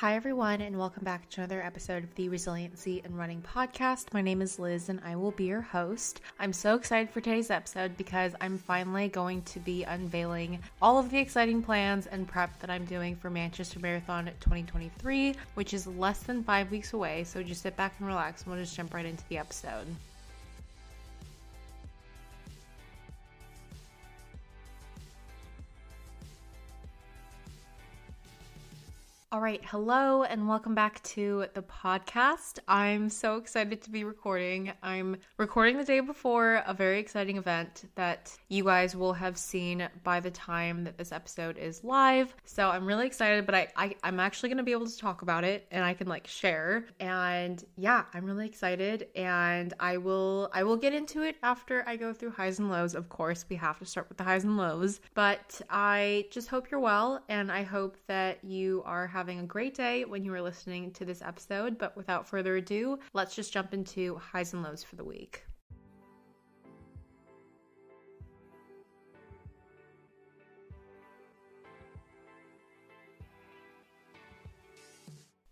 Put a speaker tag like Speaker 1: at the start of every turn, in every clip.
Speaker 1: Hi, everyone, and welcome back to another episode of the Resiliency in Running podcast. My name is Liz, and I will be your host. I'm so excited for today's episode because I'm finally going to be unveiling all of the exciting plans and prep that I'm doing for Manchester Marathon 2023, which is less than five weeks away. So just sit back and relax, and we'll just jump right into the episode. All right, hello and welcome back to the podcast. I'm so excited to be recording. I'm recording the day before a very exciting event that you guys will have seen by the time that this episode is live. So I'm really excited, but I, I am actually going to be able to talk about it and I can like share. And yeah, I'm really excited and I will I will get into it after I go through highs and lows. Of course, we have to start with the highs and lows, but I just hope you're well and I hope that you are having having a great day when you are listening to this episode. But without further ado, let's just jump into highs and lows for the week.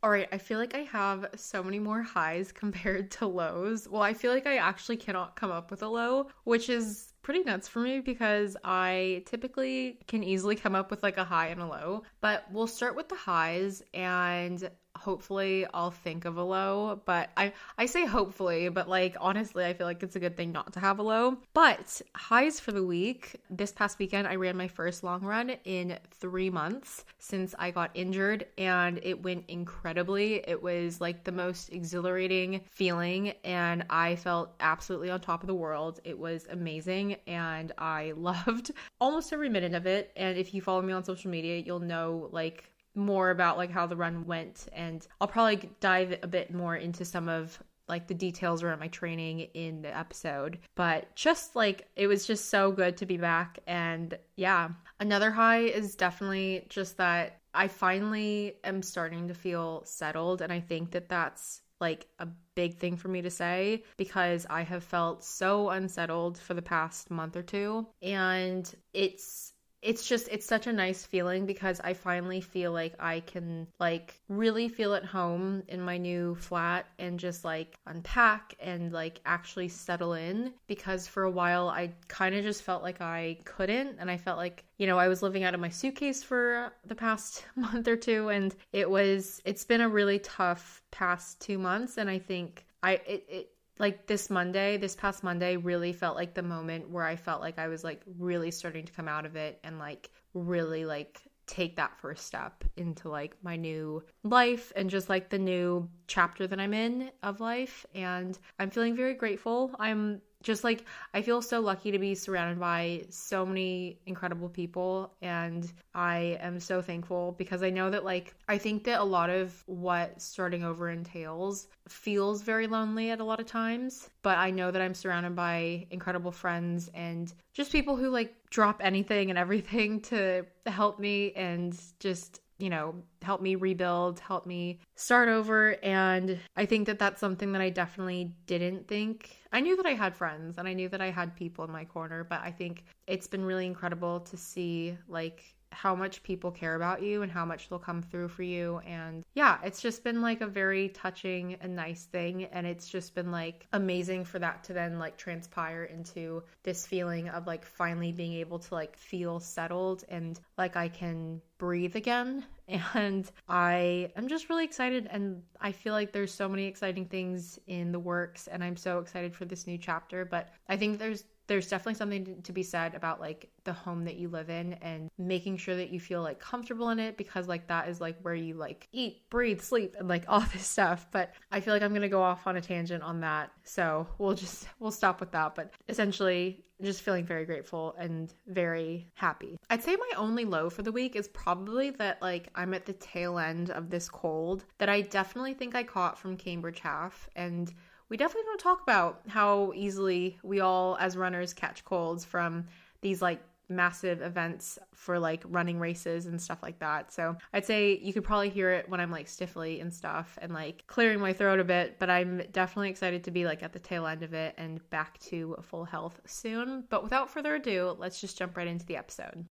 Speaker 1: All right, I feel like I have so many more highs compared to lows. Well, I feel like I actually cannot come up with a low, which is pretty nuts for me because I typically can easily come up with like a high and a low. But we'll start with the highs and hopefully I'll think of a low, but I I say hopefully, but like honestly, I feel like it's a good thing not to have a low. But highs for the week. This past weekend I ran my first long run in 3 months since I got injured and it went incredibly. It was like the most exhilarating feeling and I felt absolutely on top of the world. It was amazing and I loved almost every minute of it. And if you follow me on social media, you'll know like more about like how the run went and I'll probably dive a bit more into some of like the details around my training in the episode. But just like it was just so good to be back and yeah. Another high is definitely just that I finally am starting to feel settled and I think that that's like a big thing for me to say because I have felt so unsettled for the past month or two and it's it's just it's such a nice feeling because I finally feel like I can like really feel at home in my new flat and just like unpack and like actually settle in because for a while I kind of just felt like I couldn't and I felt like you know I was living out of my suitcase for the past month or two and it was it's been a really tough past 2 months and I think I it, it like this Monday, this past Monday really felt like the moment where I felt like I was like really starting to come out of it and like really like take that first step into like my new life and just like the new chapter that I'm in of life. And I'm feeling very grateful. I'm just like I feel so lucky to be surrounded by so many incredible people. And I am so thankful because I know that like I think that a lot of what starting over entails feels very lonely at a lot of times, but I know that I'm surrounded by incredible friends and just people who like drop anything and everything to help me and just you know, help me rebuild, help me start over. And I think that that's something that I definitely didn't think. I knew that I had friends and I knew that I had people in my corner, but I think it's been really incredible to see like how much people care about you and how much they'll come through for you. And yeah, it's just been like a very touching and nice thing. And it's just been like amazing for that to then like transpire into this feeling of like finally being able to like feel settled and like I can breathe again. And I am just really excited. And I feel like there's so many exciting things in the works. And I'm so excited for this new chapter. But I think there's there's definitely something to be said about like the home that you live in and making sure that you feel like comfortable in it because like that is like where you like eat, breathe, sleep and like all this stuff. But I feel like I'm going to go off on a tangent on that. So, we'll just we'll stop with that, but essentially just feeling very grateful and very happy. I'd say my only low for the week is probably that like I'm at the tail end of this cold that I definitely think I caught from Cambridge half and we definitely don't talk about how easily we all as runners catch colds from these like massive events for like running races and stuff like that. So I'd say you could probably hear it when I'm like stiffly and stuff and like clearing my throat a bit, but I'm definitely excited to be like at the tail end of it and back to full health soon. But without further ado, let's just jump right into the episode.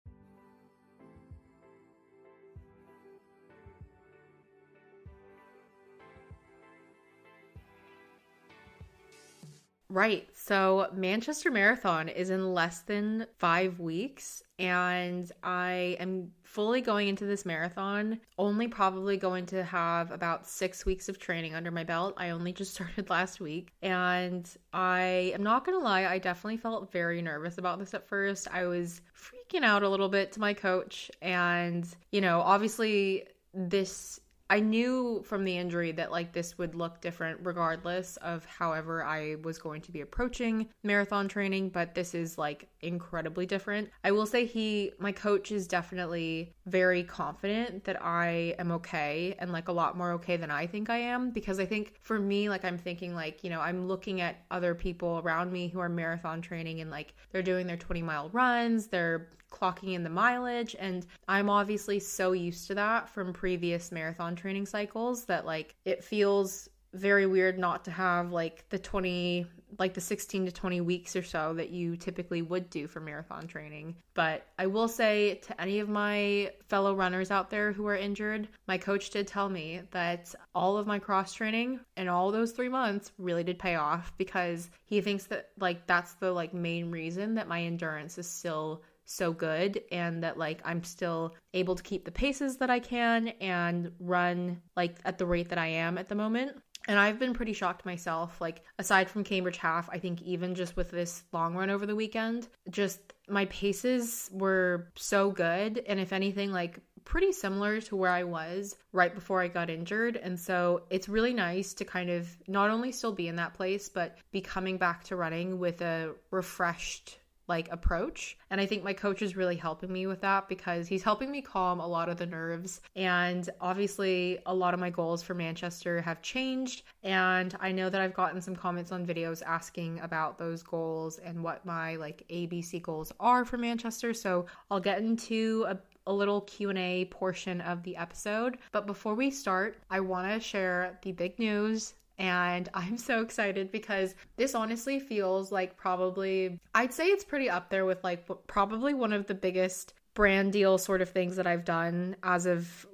Speaker 1: Right. So, Manchester Marathon is in less than five weeks, and I am fully going into this marathon, only probably going to have about six weeks of training under my belt. I only just started last week, and I am not gonna lie, I definitely felt very nervous about this at first. I was freaking out a little bit to my coach, and you know, obviously, this I knew from the injury that like this would look different regardless of however I was going to be approaching marathon training, but this is like incredibly different. I will say he my coach is definitely very confident that I am okay and like a lot more okay than I think I am because I think for me like I'm thinking like, you know, I'm looking at other people around me who are marathon training and like they're doing their 20 mile runs, they're clocking in the mileage. And I'm obviously so used to that from previous marathon training cycles that like it feels very weird not to have like the 20 like the 16 to 20 weeks or so that you typically would do for marathon training. But I will say to any of my fellow runners out there who are injured, my coach did tell me that all of my cross training and all those 3 months really did pay off because he thinks that like that's the like main reason that my endurance is still so good and that like I'm still able to keep the paces that I can and run like at the rate that I am at the moment. And I've been pretty shocked myself. Like, aside from Cambridge Half, I think even just with this long run over the weekend, just my paces were so good. And if anything, like pretty similar to where I was right before I got injured. And so it's really nice to kind of not only still be in that place, but be coming back to running with a refreshed like approach. And I think my coach is really helping me with that because he's helping me calm a lot of the nerves. And obviously, a lot of my goals for Manchester have changed. And I know that I've gotten some comments on videos asking about those goals and what my like ABC goals are for Manchester. So I'll get into a a little Q&A portion of the episode. But before we start, I want to share the big news and I'm so excited because this honestly feels like probably, I'd say it's pretty up there with like probably one of the biggest brand deal sort of things that I've done as of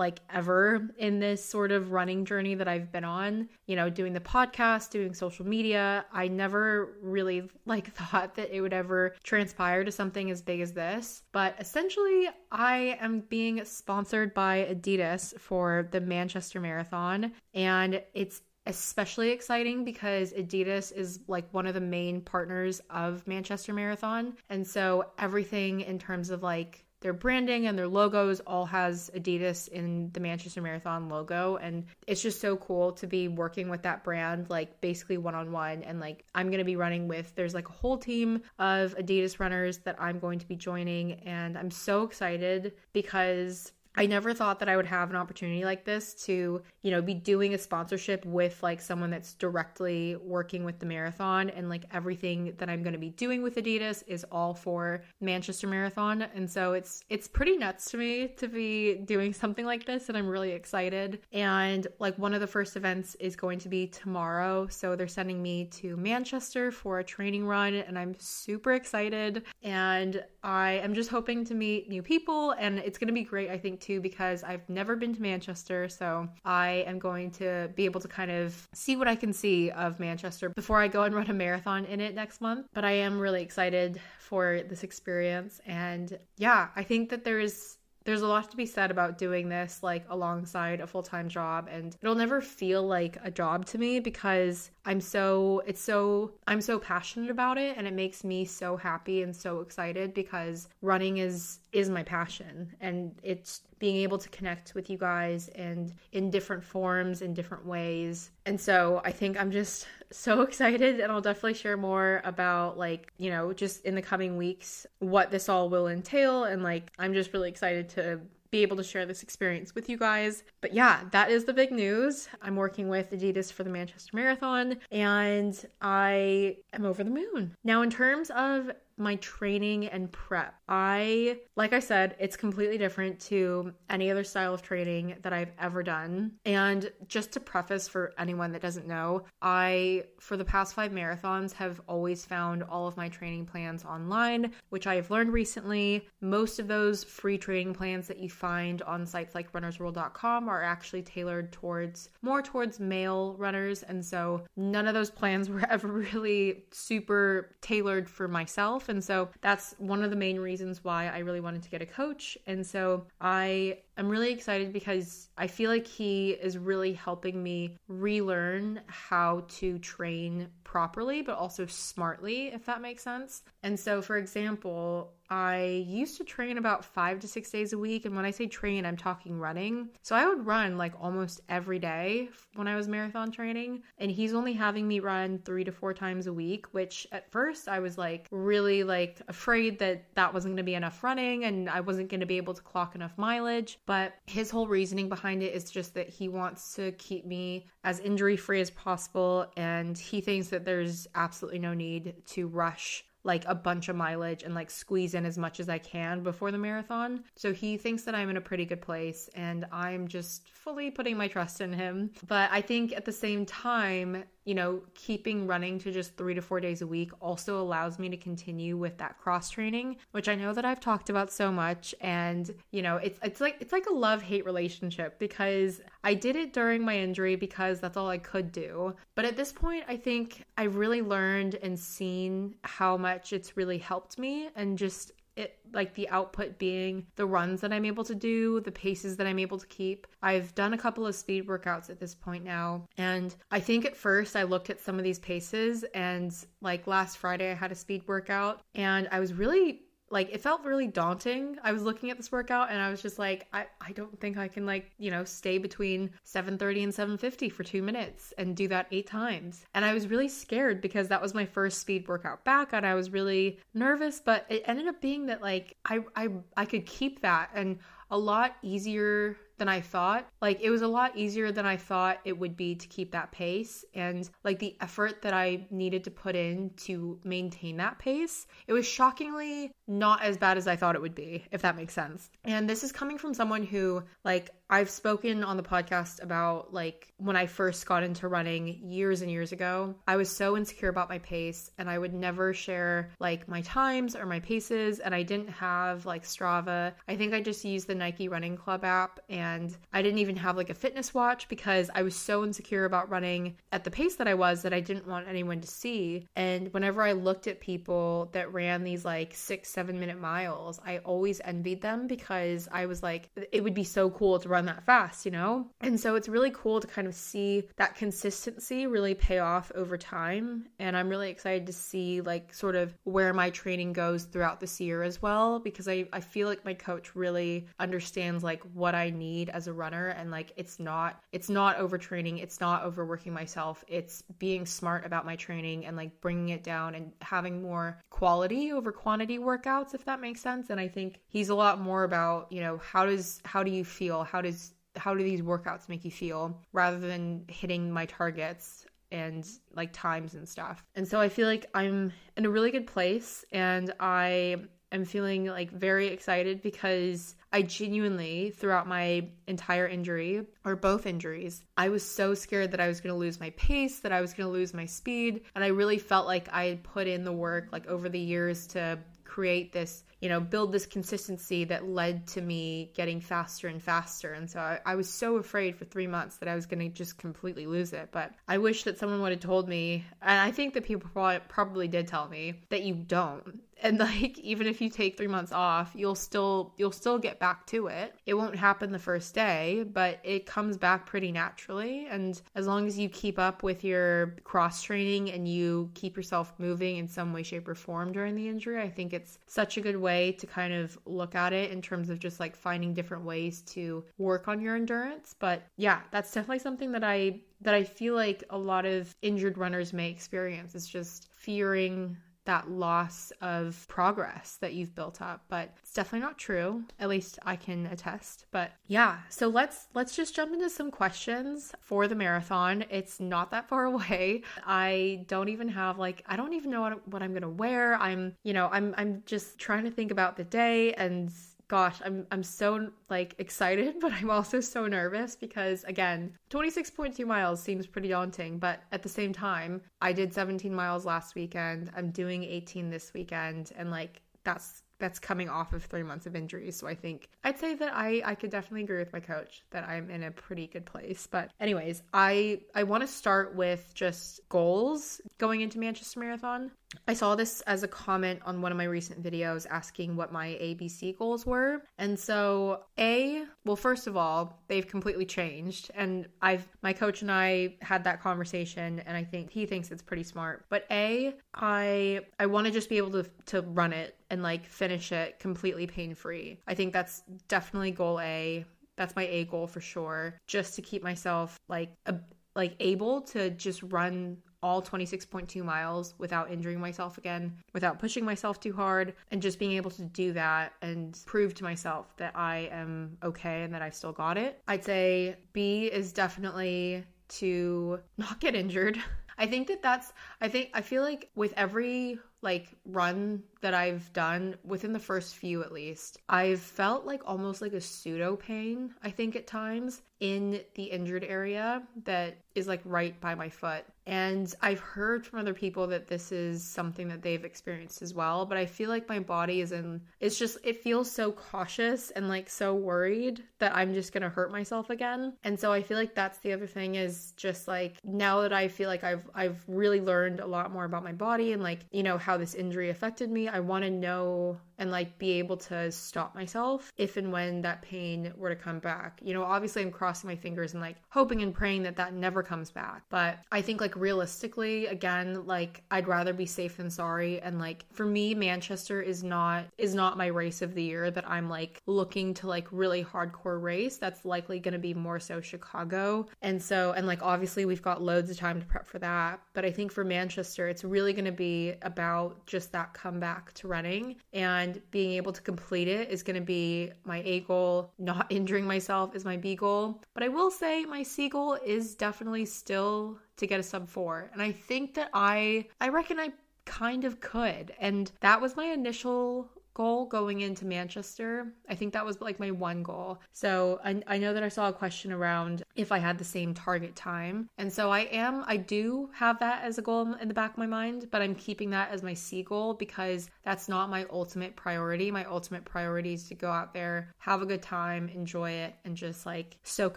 Speaker 1: like ever in this sort of running journey that I've been on, you know, doing the podcast, doing social media. I never really like thought that it would ever transpire to something as big as this. But essentially, I am being sponsored by Adidas for the Manchester Marathon and it's especially exciting because Adidas is like one of the main partners of Manchester Marathon. And so everything in terms of like their branding and their logos all has Adidas in the Manchester Marathon logo. And it's just so cool to be working with that brand like basically one on one and like I'm going to be running with there's like a whole team of Adidas runners that I'm going to be joining. And I'm so excited because I never thought that I would have an opportunity like this to, you know, be doing a sponsorship with like someone that's directly working with the marathon and like everything that I'm going to be doing with Adidas is all for Manchester Marathon. And so it's it's pretty nuts to me to be doing something like this and I'm really excited. And like one of the first events is going to be tomorrow. So they're sending me to Manchester for a training run and I'm super excited and I am just hoping to meet new people and it's going to be great I think too because I've never been to Manchester. So I am going to be able to kind of see what I can see of Manchester before I go and run a marathon in it next month. But I am really excited for this experience. And yeah, I think that there's there's a lot to be said about doing this like alongside a full-time job and it'll never feel like a job to me because I'm so it's so I'm so passionate about it and it makes me so happy and so excited because running is is my passion and it's being able to connect with you guys and in different forms in different ways. And so I think I'm just so excited and I'll definitely share more about like, you know, just in the coming weeks what this all will entail and like I'm just really excited to be able to share this experience with you guys. But yeah, that is the big news. I'm working with Adidas for the Manchester Marathon and I am over the moon. Now, in terms of my training and prep. I, like I said, it's completely different to any other style of training that I've ever done. And just to preface for anyone that doesn't know, I, for the past five marathons, have always found all of my training plans online, which I have learned recently. Most of those free training plans that you find on sites like runnersworld.com are actually tailored towards more towards male runners. And so none of those plans were ever really super tailored for myself. And so that's one of the main reasons why I really wanted to get a coach. And so I am really excited because I feel like he is really helping me relearn how to train properly, but also smartly, if that makes sense. And so, for example, I used to train about five to six days a week. And when I say train, I'm talking running. So I would run like almost every day when I was marathon training. And he's only having me run three to four times a week, which at first I was like really like afraid that that wasn't going to be enough running and I wasn't going to be able to clock enough mileage. But his whole reasoning behind it is just that he wants to keep me as injury free as possible. And he thinks that there's absolutely no need to rush like a bunch of mileage and like squeeze in as much as I can before the marathon. So he thinks that I'm in a pretty good place and I'm just fully putting my trust in him. But I think at the same time, you know, keeping running to just three to four days a week also allows me to continue with that cross training, which I know that I've talked about so much. And, you know, it's it's like it's like a love-hate relationship because I did it during my injury because that's all I could do. But at this point, I think I've really learned and seen how much it's really helped me and just it like the output being the runs that I'm able to do, the paces that I'm able to keep. I've done a couple of speed workouts at this point now, and I think at first I looked at some of these paces and like last Friday I had a speed workout and I was really like it felt really daunting. I was looking at this workout and I was just like, I, I don't think I can like, you know, stay between 730 and 750 for two minutes and do that eight times. And I was really scared because that was my first speed workout back and I was really nervous, but it ended up being that like I I I could keep that and a lot easier than I thought. Like it was a lot easier than I thought it would be to keep that pace and like the effort that I needed to put in to maintain that pace. It was shockingly not as bad as I thought it would be, if that makes sense. And this is coming from someone who like I've spoken on the podcast about like when I first got into running years and years ago. I was so insecure about my pace and I would never share like my times or my paces and I didn't have like Strava. I think I just used the Nike Running Club app and I didn't even have like a fitness watch because I was so insecure about running at the pace that I was that I didn't want anyone to see. And whenever I looked at people that ran these like 6 7 minute miles, I always envied them because I was like it would be so cool to run run that fast, you know? And so it's really cool to kind of see that consistency really pay off over time. And I'm really excited to see like sort of where my training goes throughout this year as well, because I, I feel like my coach really understands like what I need as a runner and like it's not it's not overtraining, it's not overworking myself. It's being smart about my training and like bringing it down and having more quality over quantity workouts if that makes sense. And I think he's a lot more about, you know, how does how do you feel? How does how do these workouts make you feel rather than hitting my targets and like times and stuff. And so I feel like I'm in a really good place and I am feeling like very excited because I genuinely, throughout my entire injury or both injuries, I was so scared that I was going to lose my pace, that I was going to lose my speed. And I really felt like I had put in the work like over the years to create this, you know, build this consistency that led to me getting faster and faster. And so I, I was so afraid for three months that I was going to just completely lose it. But I wish that someone would have told me, and I think that people probably did tell me that you don't and like even if you take 3 months off you'll still you'll still get back to it. It won't happen the first day but it comes back pretty naturally. And as long as you keep up with your cross training and you keep yourself moving in some way shape or form during the injury i think it's such a good way to kind of look at it in terms of just like finding different ways to work on your endurance. But yeah that's definitely something that i that i feel like a lot of injured runners may experience is just fearing that loss of progress that you've built up, but it's definitely not true. At least I can attest. But yeah, so let's let's just jump into some questions for the marathon. It's not that far away. I don't even have like I don't even know what, what I'm to wear. I'm, you know, I'm I'm just trying to think about the day and gosh, I'm I'm so like excited, but I'm also so nervous because again, 26.2 miles seems pretty daunting, but at the same time, I did 17 miles last weekend. I'm doing 18 this weekend and like that's that's coming off of three months of injuries. So I think I'd say that I I could definitely agree with my coach that I'm in a pretty good place. But anyways, I I want to start with just goals going into Manchester Marathon. I saw this as a comment on one of my recent videos asking what my ABC goals were. And so, A, well first of all, they've completely changed and I've my coach and I had that conversation and I think he thinks it's pretty smart. But A, I I want to just be able to to run it and like finish it completely pain-free. I think that's definitely goal A. That's my A goal for sure. Just to keep myself like a like able to just run all 26.2 miles without injuring myself again, without pushing myself too hard, and just being able to do that and prove to myself that I am okay and that I've still got it. I'd say B is definitely to not get injured. I think that that's, I think, I feel like with every like run that I've done within the first few at least, I've felt like almost like a pseudo pain, I think at times in the injured area that is like right by my foot. And I've heard from other people that this is something that they've experienced as well, but I feel like my body is in it's just it feels so cautious and like so worried that I'm just going to hurt myself again. And so I feel like that's the other thing is just like now that I feel like I've I've really learned a lot more about my body and like, you know, how this injury affected me, I want to know and like be able to stop myself if and when that pain were to come back. You know, obviously I'm crossing my fingers and like hoping and praying that that never comes back. But I think like realistically, again, like I'd rather be safe than sorry. And like for me, Manchester is not is not my race of the year that I'm like looking to like really hardcore race. That's likely going to be more so Chicago. And so and like obviously we've got loads of time to prep for that. But I think for Manchester, it's really going to be about just that comeback to running and and being able to complete it is going to be my A goal. Not injuring myself is my B goal. But I will say my C goal is definitely still to get a sub 4. And I think that I I reckon I kind of could. And that was my initial goal going into Manchester. I think that was like my one goal. So I, I know that I saw a question around if I had the same target time. And so I am, I do have that as a goal in the back of my mind, but I'm keeping that as my C goal because that's not my ultimate priority. My ultimate priority is to go out there, have a good time, enjoy it, and just like soak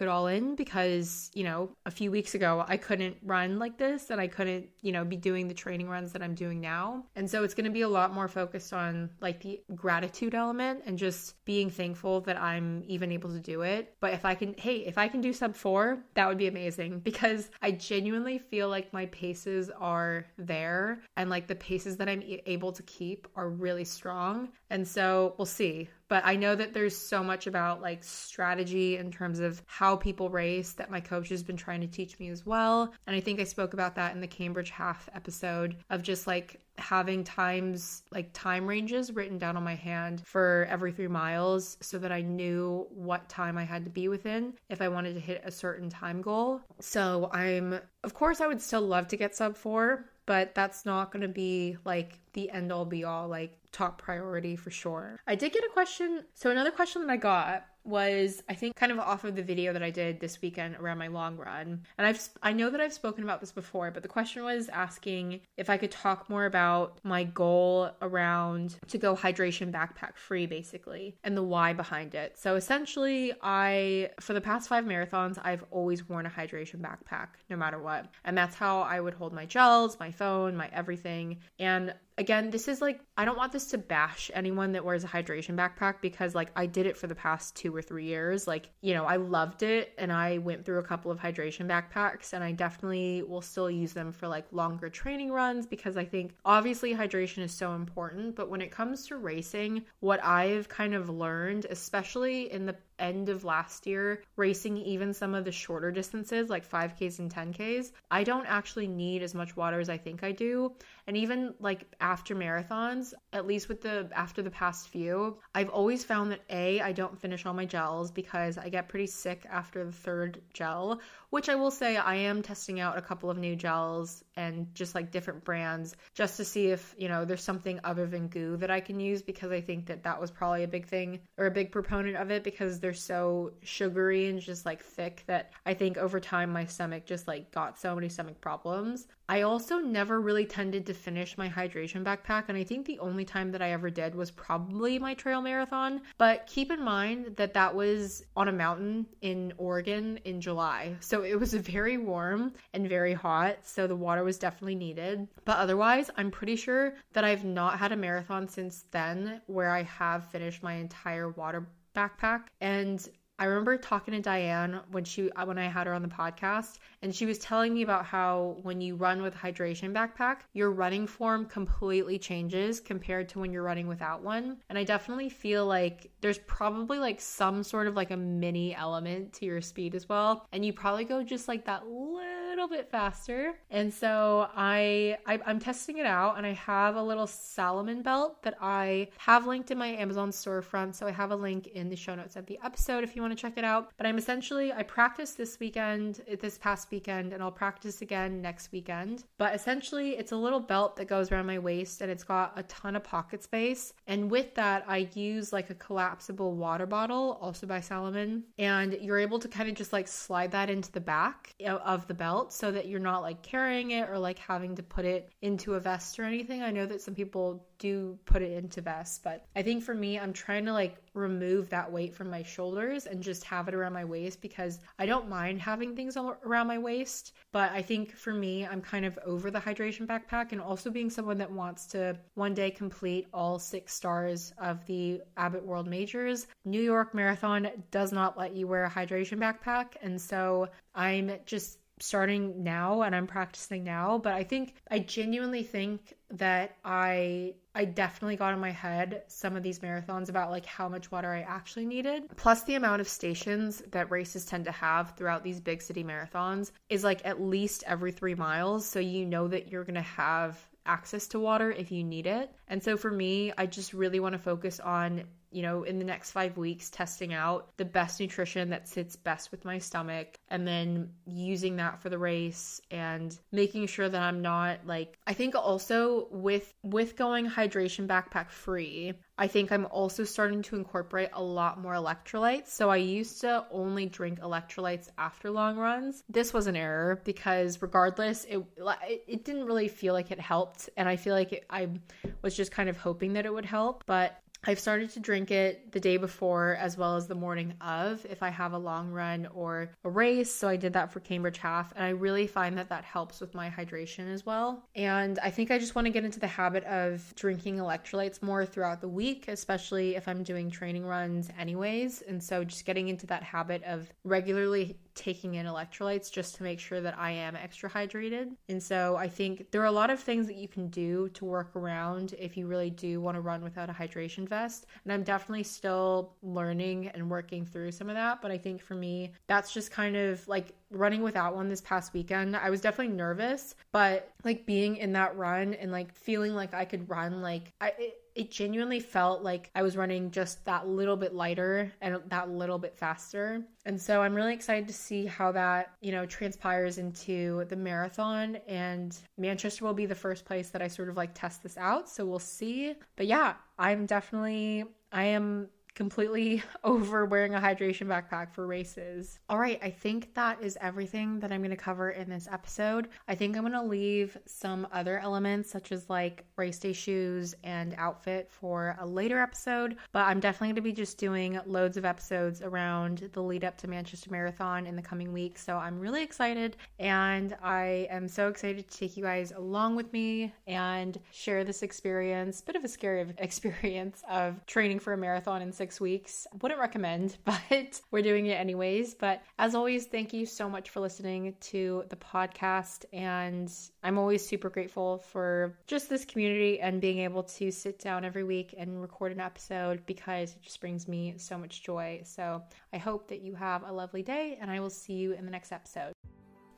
Speaker 1: it all in because, you know, a few weeks ago I couldn't run like this and I couldn't, you know, be doing the training runs that I'm doing now. And so it's going to be a lot more focused on like the gratitude element and just being thankful that I'm even able to do it. But if I can, hey, if I can do sub four, that would be amazing because I genuinely feel like my paces are there and like the paces that I'm able to keep are really strong. And so we'll see but I know that there's so much about like strategy in terms of how people race that my coach has been trying to teach me as well. And I think I spoke about that in the Cambridge half episode of just like having times like time ranges written down on my hand for every three miles so that I knew what time I had to be within if I wanted to hit a certain time goal. So I'm, of course, I would still love to get sub four, but that's not going to be like the end all be all, like top priority for sure. I did get a question. So, another question that I got was I think kind of off of the video that I did this weekend around my long run. And I've I know that I've spoken about this before, but the question was asking if I could talk more about my goal around to go hydration backpack free basically and the why behind it. So essentially, I for the past 5 marathons, I've always worn a hydration backpack no matter what. And that's how I would hold my gels, my phone, my everything. And again, this is like, I don't want this to bash anyone that wears a hydration backpack because, like, I did it for the past two or three years. Like, you know, I loved it and I went through a couple of hydration backpacks and I definitely will still use them for like longer training runs because I think obviously hydration is so important. But when it comes to racing, what I've kind of learned, especially in the end of last year, racing even some of the shorter distances like 5Ks and 10Ks, I don't actually need as much water as I think I do. And even like after marathons, at least with the after the past few, I've always found that A, I don't finish all my gels because I get pretty sick after the third gel, which I will say I am testing out a couple of new gels and just like different brands just to see if, you know, there's something other than GU that I can use because I think that that was probably a big thing or a big proponent of it because they're so sugary and just like thick that I think over time my stomach just like got so many stomach problems. I also never really tended to finish my hydration backpack, and I think the only time that I ever did was probably my trail marathon. But keep in mind that that was on a mountain in Oregon in July. So it was very warm and very hot, so the water was definitely needed. But otherwise, I'm pretty sure that I've not had a marathon since then where I have finished my entire water backpack. And I remember talking to Diane when she when I had her on the podcast and she was telling me about how when you run with hydration backpack, your running form completely changes compared to when you're running without one. And I definitely feel like there's probably like some sort of like a mini element to your speed as well. And you probably go just like that little bit faster. And so I, I I'm testing it out and I have a little Salomon belt that I have linked in my Amazon storefront. So I have a link in the show notes of the episode if you want to check it out. But I'm essentially, I practiced this weekend, this past weekend, and I'll practice again next weekend. But essentially, it's a little belt that goes around my waist and it's got a ton of pocket space. And with that, I use like a collapsible water bottle, also by Salomon. And you're able to kind of just like slide that into the back uh, of the belt so that you're not like carrying it or like having to put it into a vest or anything. I know that some people do put it into vests, but I think for me, I'm trying to like remove that weight from my shoulders and just have it around my waist because I don't mind having things around my waist. But I think for me, I'm kind of over the hydration backpack and also being someone that wants to one day complete all six stars of the Abbott World Majors. New York Marathon does not let you wear a hydration backpack. And so I'm just starting now and I'm practicing now, but I think I genuinely think that I I definitely got in my head some of these marathons about like how much water I actually needed. Plus the amount of stations that races tend to have throughout these big city marathons is like at least every 3 miles, so you know that you're going to have access to water if you need it. And so for me, I just really want to focus on you know, in the next five weeks, testing out the best nutrition that sits best with my stomach and then using that for the race and making sure that I'm not like, I think also with, with going hydration backpack free, I think I'm also starting to incorporate a lot more electrolytes. So I used to only drink electrolytes after long runs. This was an error because regardless, it it didn't really feel like it helped, and I feel like it, I was just kind of hoping that it would help. But I've started to drink it the day before as well as the morning of if I have a long run or a race. So I did that for Cambridge Half, and I really find that that helps with my hydration as well. And I think I just want to get into the habit of drinking electrolytes more throughout the week, especially if I'm doing training runs, anyways. And so just getting into that habit of regularly taking in electrolytes just to make sure that I am extra hydrated. And so I think there are a lot of things that you can do to work around if you really do want to run without a hydration vest. And I'm definitely still learning and working through some of that. But I think for me, that's just kind of like running without one this past weekend. I was definitely nervous, but like being in that run and like feeling like I could run, like I, it, it genuinely felt like I was running just that little bit lighter and that little bit faster. And so I'm really excited to see how that, you know, transpires into the marathon and Manchester will be the first place that I sort of like test this out. So we'll see. But yeah, I'm definitely I am completely over wearing a hydration backpack for races. All right, I think that is everything that I'm going to cover in this episode. I think I'm going to leave some other elements, such as like race day shoes and outfit, for a later episode, but I'm definitely going to be just doing loads of episodes around the lead up to Manchester Marathon in the coming weeks. So I'm really excited, and I am so excited to take you guys along with me and share this experience, bit of a scary experience of training for a marathon in six six weeks. I wouldn't recommend, but we're doing it anyways. But as always, thank you so much for listening to the podcast. And I'm always super grateful for just this community and being able to sit down every week and record an episode because it just brings me so much joy. So I hope that you have a lovely day, and I will see you in the next episode.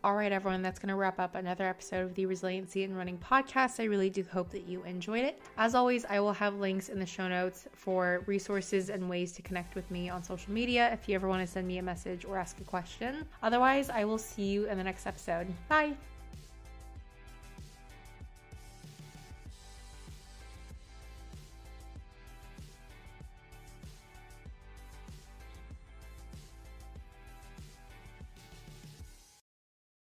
Speaker 1: All right, everyone, that's going to wrap up another episode of the Resiliency in Running podcast. I really do hope that you enjoyed it. As always, I will have links in the show notes for resources and ways to connect with me on social media if you ever want to send me a message or ask a question. Otherwise, I will see you in the next episode. Bye.